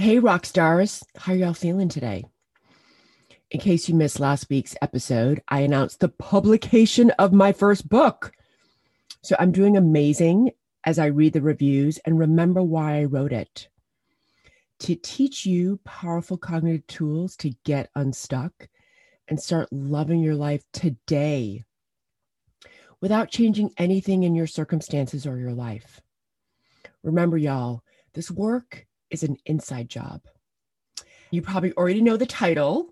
Hey, rock stars. How y'all feeling today? In case you missed last week's episode, I announced the publication of my first book. So I'm doing amazing as I read the reviews and remember why I wrote it. To teach you powerful cognitive tools to get unstuck and start loving your life today without changing anything in your circumstances or your life. Remember, y'all, this work is an inside job. You probably already know the title.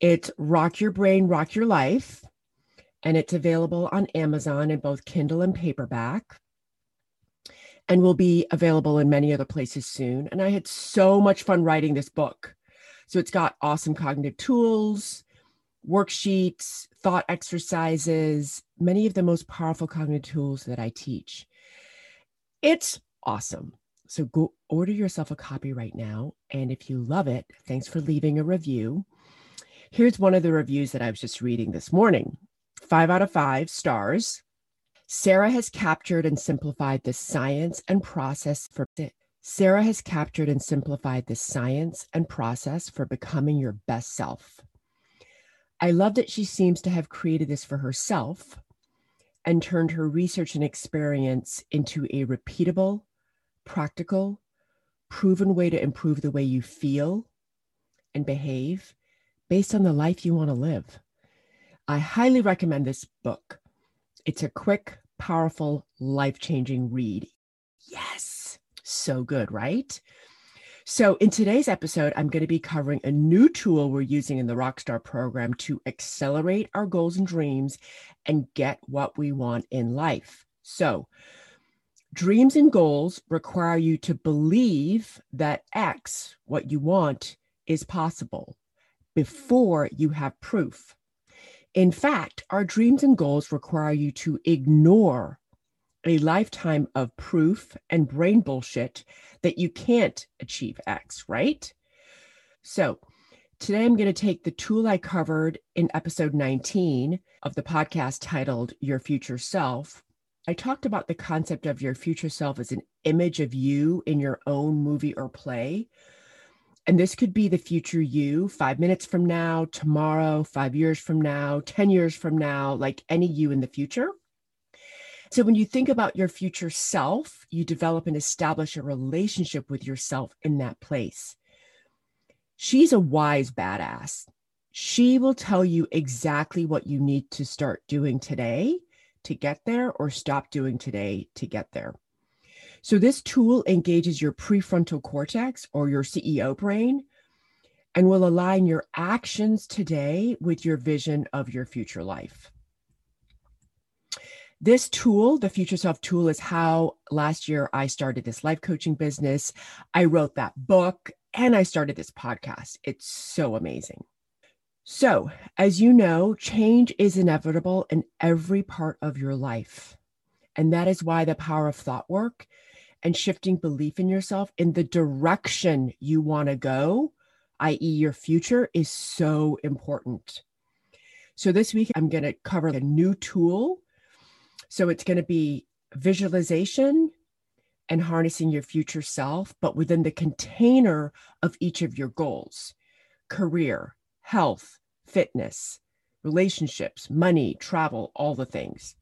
It's Rock Your Brain, Rock Your Life, and it's available on Amazon in both Kindle and paperback and will be available in many other places soon. And I had so much fun writing this book. So it's got awesome cognitive tools, worksheets, thought exercises, many of the most powerful cognitive tools that I teach. It's awesome. So go order yourself a copy right now. And if you love it, thanks for leaving a review. Here's one of the reviews that I was just reading this morning five out of five stars. Sarah has captured and simplified the science and process for Sarah has captured and simplified the science and process for becoming your best self. I love that she seems to have created this for herself and turned her research and experience into a repeatable, practical, proven way to improve the way you feel and behave based on the life you want to live. I highly recommend this book. It's a quick, powerful, life changing read. Yes, so good, right? So, in today's episode, I'm going to be covering a new tool we're using in the Rockstar program to accelerate our goals and dreams and get what we want in life. So, Dreams and goals require you to believe that X, what you want, is possible before you have proof. In fact, our dreams and goals require you to ignore a lifetime of proof and brain bullshit that you can't achieve X, right? So, today I'm going to take the tool I covered in episode 19 of the podcast titled Your Future Self I talked about the concept of your future self as an image of you in your own movie or play. And this could be the future you five minutes from now, tomorrow, five years from now, 10 years from now, like any you in the future. So when you think about your future self, you develop and establish a relationship with yourself in that place. She's a wise badass. She will tell you exactly what you need to start doing today to get there or stop doing today to get there. So, this tool engages your prefrontal cortex or your CEO brain and will align your actions today with your vision of your future life. This tool, the Future Self tool, is how last year I started this life coaching business. I wrote that book and I started this podcast. It's so amazing. So, as you know, change is inevitable in every part of your life. And that is why the power of thought work and shifting belief in yourself in the direction you want to go, i.e., your future, is so important. So, this week I'm going to cover a new tool. So, it's going to be visualization and harnessing your future self, but within the container of each of your goals career, health, fitness, relationships, money, travel, all the things.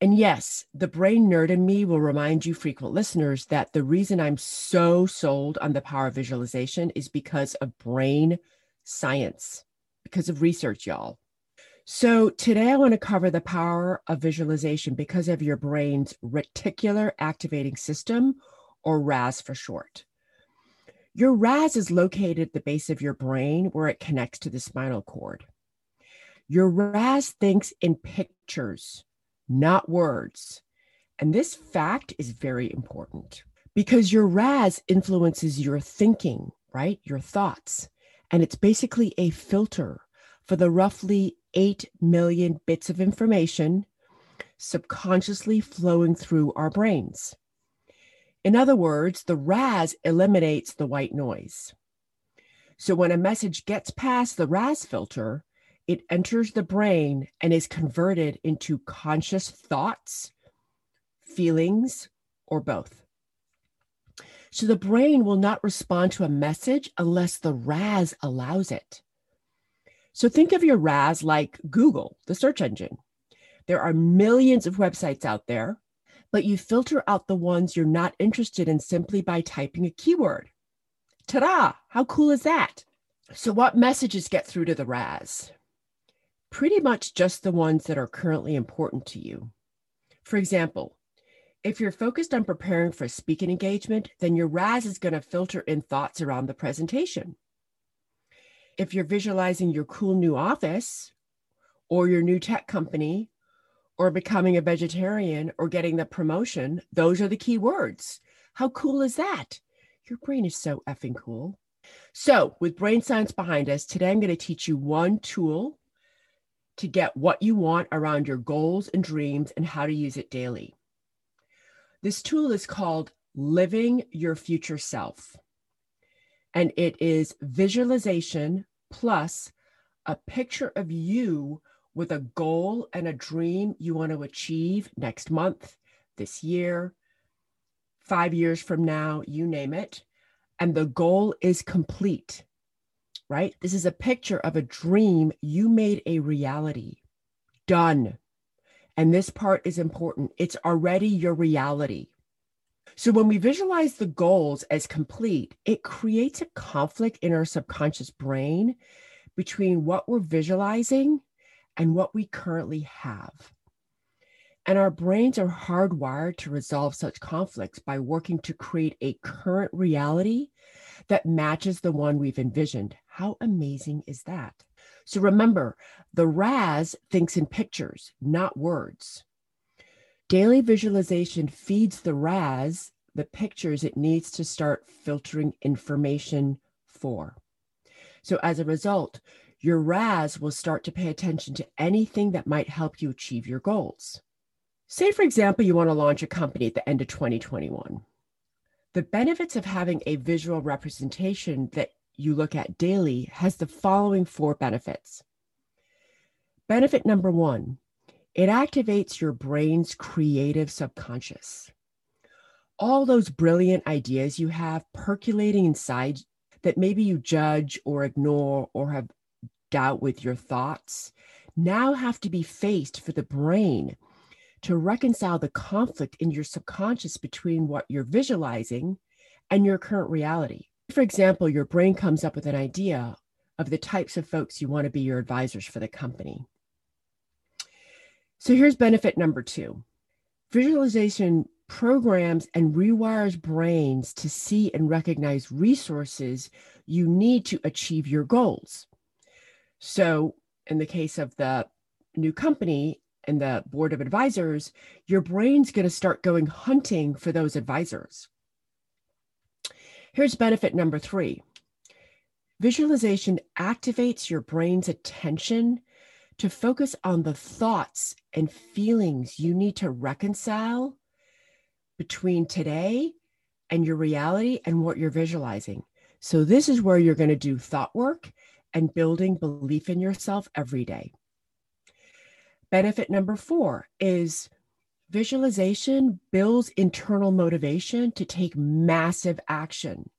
And yes, the brain nerd in me will remind you, frequent listeners, that the reason I'm so sold on the power of visualization is because of brain science, because of research, y'all. So, today I want to cover the power of visualization because of your brain's reticular activating system, or RAS for short. Your RAS is located at the base of your brain where it connects to the spinal cord. Your RAS thinks in pictures, not words. And this fact is very important because your RAS influences your thinking, right? Your thoughts. And it's basically a filter for the roughly 8 million bits of information subconsciously flowing through our brains. In other words, the RAS eliminates the white noise. So when a message gets past the RAS filter, it enters the brain and is converted into conscious thoughts, feelings, or both. So the brain will not respond to a message unless the RAS allows it. So think of your RAS like Google, the search engine. There are millions of websites out there, but you filter out the ones you're not interested in simply by typing a keyword. Ta da! How cool is that? So, what messages get through to the RAS? Pretty much just the ones that are currently important to you. For example, if you're focused on preparing for a speaking engagement, then your RAS is going to filter in thoughts around the presentation if you're visualizing your cool new office or your new tech company or becoming a vegetarian or getting the promotion, those are the key words. How cool is that? Your brain is so effing cool. So, with brain science behind us, today I'm going to teach you one tool to get what you want around your goals and dreams and how to use it daily. This tool is called Living Your Future Self and it is visualization plus a picture of you with a goal and a dream you want to achieve next month, this year, five years from now, you name it. And the goal is complete, right? This is a picture of a dream you made a reality. Done. And this part is important. It's already your reality. So when we visualize the goals as complete, it creates a conflict in our subconscious brain between what we're visualizing and what we currently have. And our brains are hardwired to resolve such conflicts by working to create a current reality that matches the one we've envisioned. How amazing is that? So remember, the RAS thinks in pictures, not words. Daily visualization feeds the RAS the pictures it needs to start filtering information for. So, as a result, your RAS will start to pay attention to anything that might help you achieve your goals. Say, for example, you want to launch a company at the end of 2021. The benefits of having a visual representation that you look at daily has the following four benefits. Benefit number one it activates your brain's creative subconscious. All those brilliant ideas you have percolating inside that maybe you judge or ignore or have doubt with your thoughts now have to be faced for the brain to reconcile the conflict in your subconscious between what you're visualizing and your current reality. For example, your brain comes up with an idea of the types of folks you want to be your advisors for the company. So here's benefit number two visualization programs and rewires brains to see and recognize resources you need to achieve your goals. So, in the case of the new company and the board of advisors, your brain's going to start going hunting for those advisors. Here's benefit number three visualization activates your brain's attention to focus on the thoughts and feelings you need to reconcile between today and your reality and what you're visualizing. So, this is where you're going to do thought work and building belief in yourself every day. Benefit number four is visualization builds internal motivation to take massive action.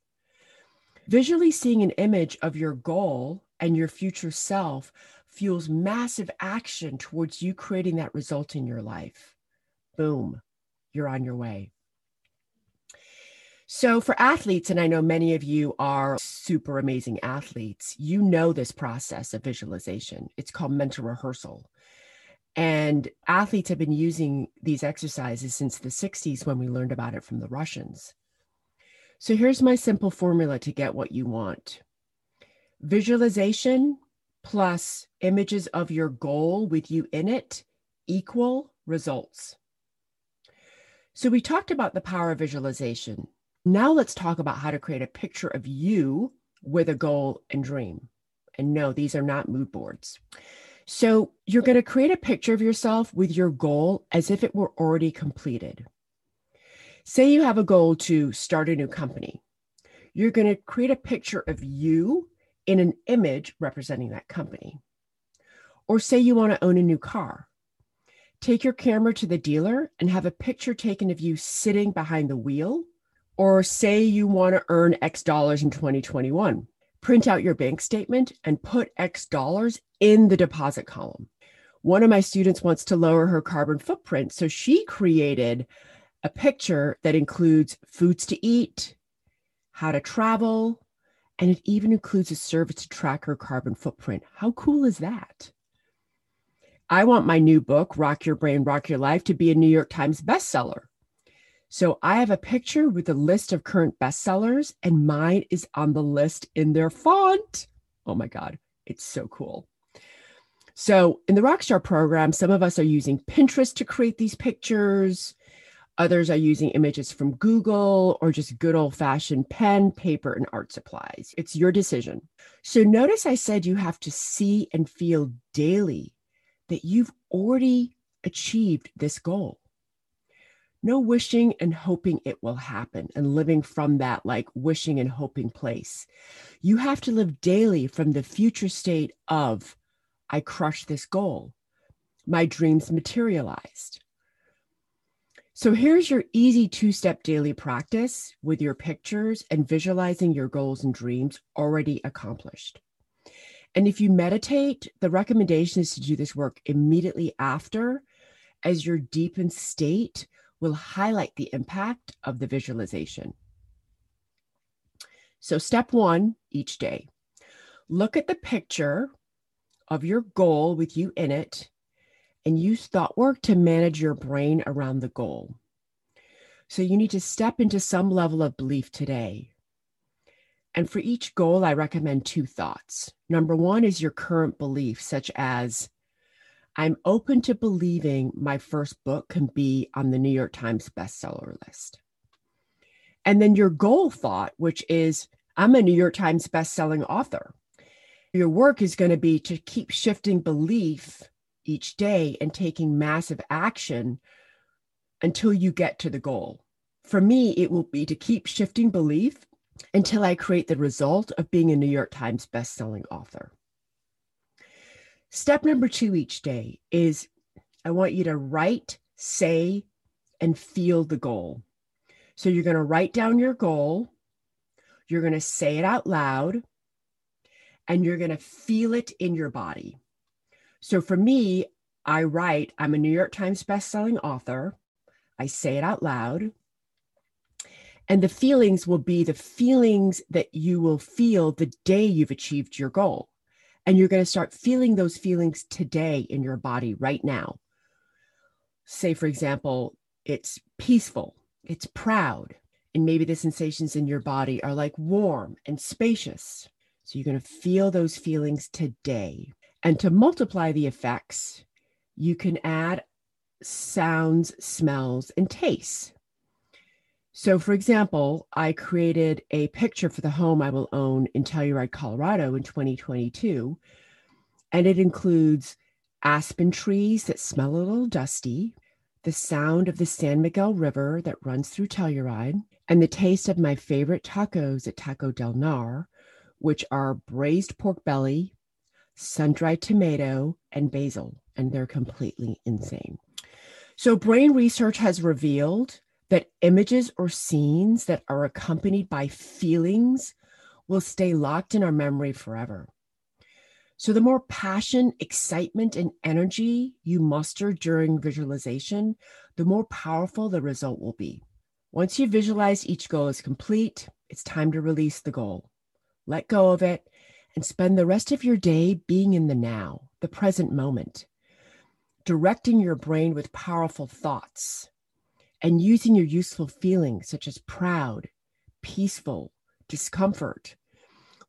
Visually seeing an image of your goal and your future self fuels massive action towards you creating that result in your life. Boom, you're on your way. So, for athletes, and I know many of you are super amazing athletes, you know this process of visualization. It's called mental rehearsal. And athletes have been using these exercises since the 60s when we learned about it from the Russians. So, here's my simple formula to get what you want visualization plus images of your goal with you in it equal results. So, we talked about the power of visualization. Now let's talk about how to create a picture of you with a goal and dream. And no, these are not mood boards. So you're going to create a picture of yourself with your goal as if it were already completed. Say you have a goal to start a new company. You're going to create a picture of you in an image representing that company. Or say you want to own a new car. Take your camera to the dealer and have a picture taken of you sitting behind the wheel or say you want to earn X dollars in 2021. Print out your bank statement and put X dollars in the deposit column. One of my students wants to lower her carbon footprint. So she created a picture that includes foods to eat, how to travel, and it even includes a service to track her carbon footprint. How cool is that? I want my new book, Rock Your Brain, Rock Your Life, to be a New York Times bestseller. So I have a picture with a list of current bestsellers, and mine is on the list in their font. Oh my God, it's so cool. So in the Rockstar program, some of us are using Pinterest to create these pictures. Others are using images from Google or just good old fashioned pen, paper, and art supplies. It's your decision. So notice I said you have to see and feel daily that you've already achieved this goal no wishing and hoping it will happen and living from that like wishing and hoping place. You have to live daily from the future state of, I crushed this goal. My dreams materialized. So here's your easy two step daily practice with your pictures and visualizing your goals and dreams already accomplished. And if you meditate, the recommendation is to do this work immediately after as your deepened state will highlight the impact of the visualization. So, step one each day look at the picture of your goal with you in it and use thought work to manage your brain around the goal. So, you need to step into some level of belief today. And for each goal, I recommend two thoughts. Number one is your current belief, such as, I'm open to believing my first book can be on the New York Times bestseller list. And then your goal thought, which is, I'm a New York Times bestselling author. Your work is going to be to keep shifting belief each day and taking massive action until you get to the goal. For me, it will be to keep shifting belief until I create the result of being a New York Times bestselling author. Step number two each day is I want you to write, say, and feel the goal. So you're going to write down your goal, you're going to say it out loud, and you're going to feel it in your body. So for me, I write, I'm a New York Times bestselling author. I say it out loud. And the feelings will be the feelings that you will feel the day you've achieved your goal. And you're going to start feeling those feelings today in your body right now. Say, for example, it's peaceful, it's proud, and maybe the sensations in your body are like warm and spacious. So you're going to feel those feelings today. And to multiply the effects, you can add sounds, smells, and tastes. So, for example, I created a picture for the home I will own in Telluride, Colorado in 2022. And it includes aspen trees that smell a little dusty, the sound of the San Miguel River that runs through Telluride, and the taste of my favorite tacos at Taco Del Gnar, which are braised pork belly, sun dried tomato, and basil. And they're completely insane. So, brain research has revealed that images or scenes that are accompanied by feelings will stay locked in our memory forever. So, the more passion, excitement, and energy you muster during visualization, the more powerful the result will be. Once you visualize each goal is complete, it's time to release the goal. Let go of it and spend the rest of your day being in the now, the present moment, directing your brain with powerful thoughts and using your useful feelings such as proud, peaceful, discomfort,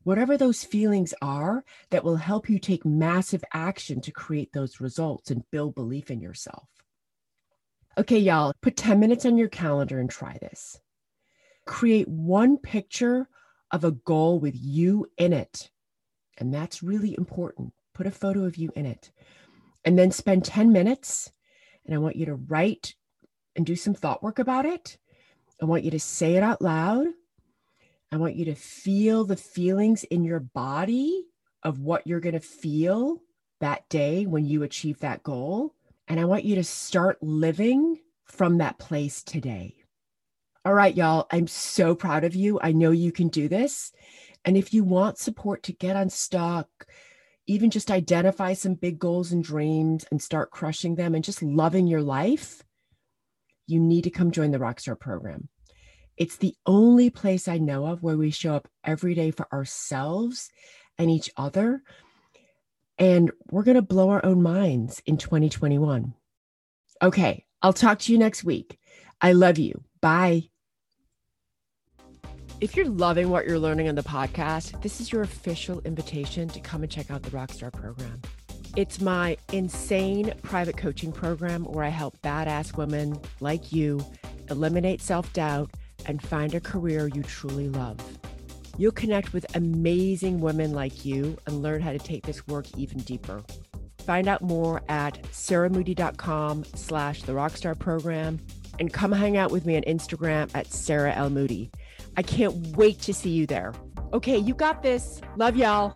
whatever those feelings are that will help you take massive action to create those results and build belief in yourself. Okay, y'all, put 10 minutes on your calendar and try this. Create one picture of a goal with you in it. And that's really important. Put a photo of you in it. And then spend 10 minutes. And I want you to write and do some thought work about it. I want you to say it out loud. I want you to feel the feelings in your body of what you're going to feel that day when you achieve that goal. And I want you to start living from that place today. All right, y'all, I'm so proud of you. I know you can do this. And if you want support to get unstuck, even just identify some big goals and dreams and start crushing them and just loving your life, you need to come join the Rockstar program. It's the only place I know of where we show up every day for ourselves and each other and we're going to blow our own minds in 2021. Okay, I'll talk to you next week. I love you. Bye. If you're loving what you're learning on the podcast, this is your official invitation to come and check out the Rockstar program. It's my insane private coaching program where I help badass women like you eliminate self doubt and find a career you truly love. You'll connect with amazing women like you and learn how to take this work even deeper. Find out more at sarahmoody.com slash the rockstar program and come hang out with me on Instagram at Sarah L. Moody. I can't wait to see you there. Okay, you got this. Love y'all.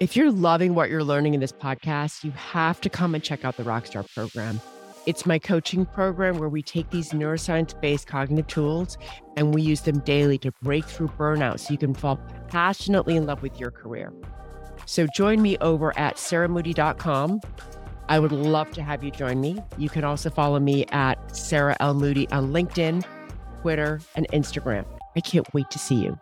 If you're loving what you're learning in this podcast, you have to come and check out the Rockstar program. It's my coaching program where we take these neuroscience based cognitive tools and we use them daily to break through burnout so you can fall passionately in love with your career. So join me over at sarahmoody.com. I would love to have you join me. You can also follow me at Sarah L. Moody on LinkedIn, Twitter, and Instagram. I can't wait to see you.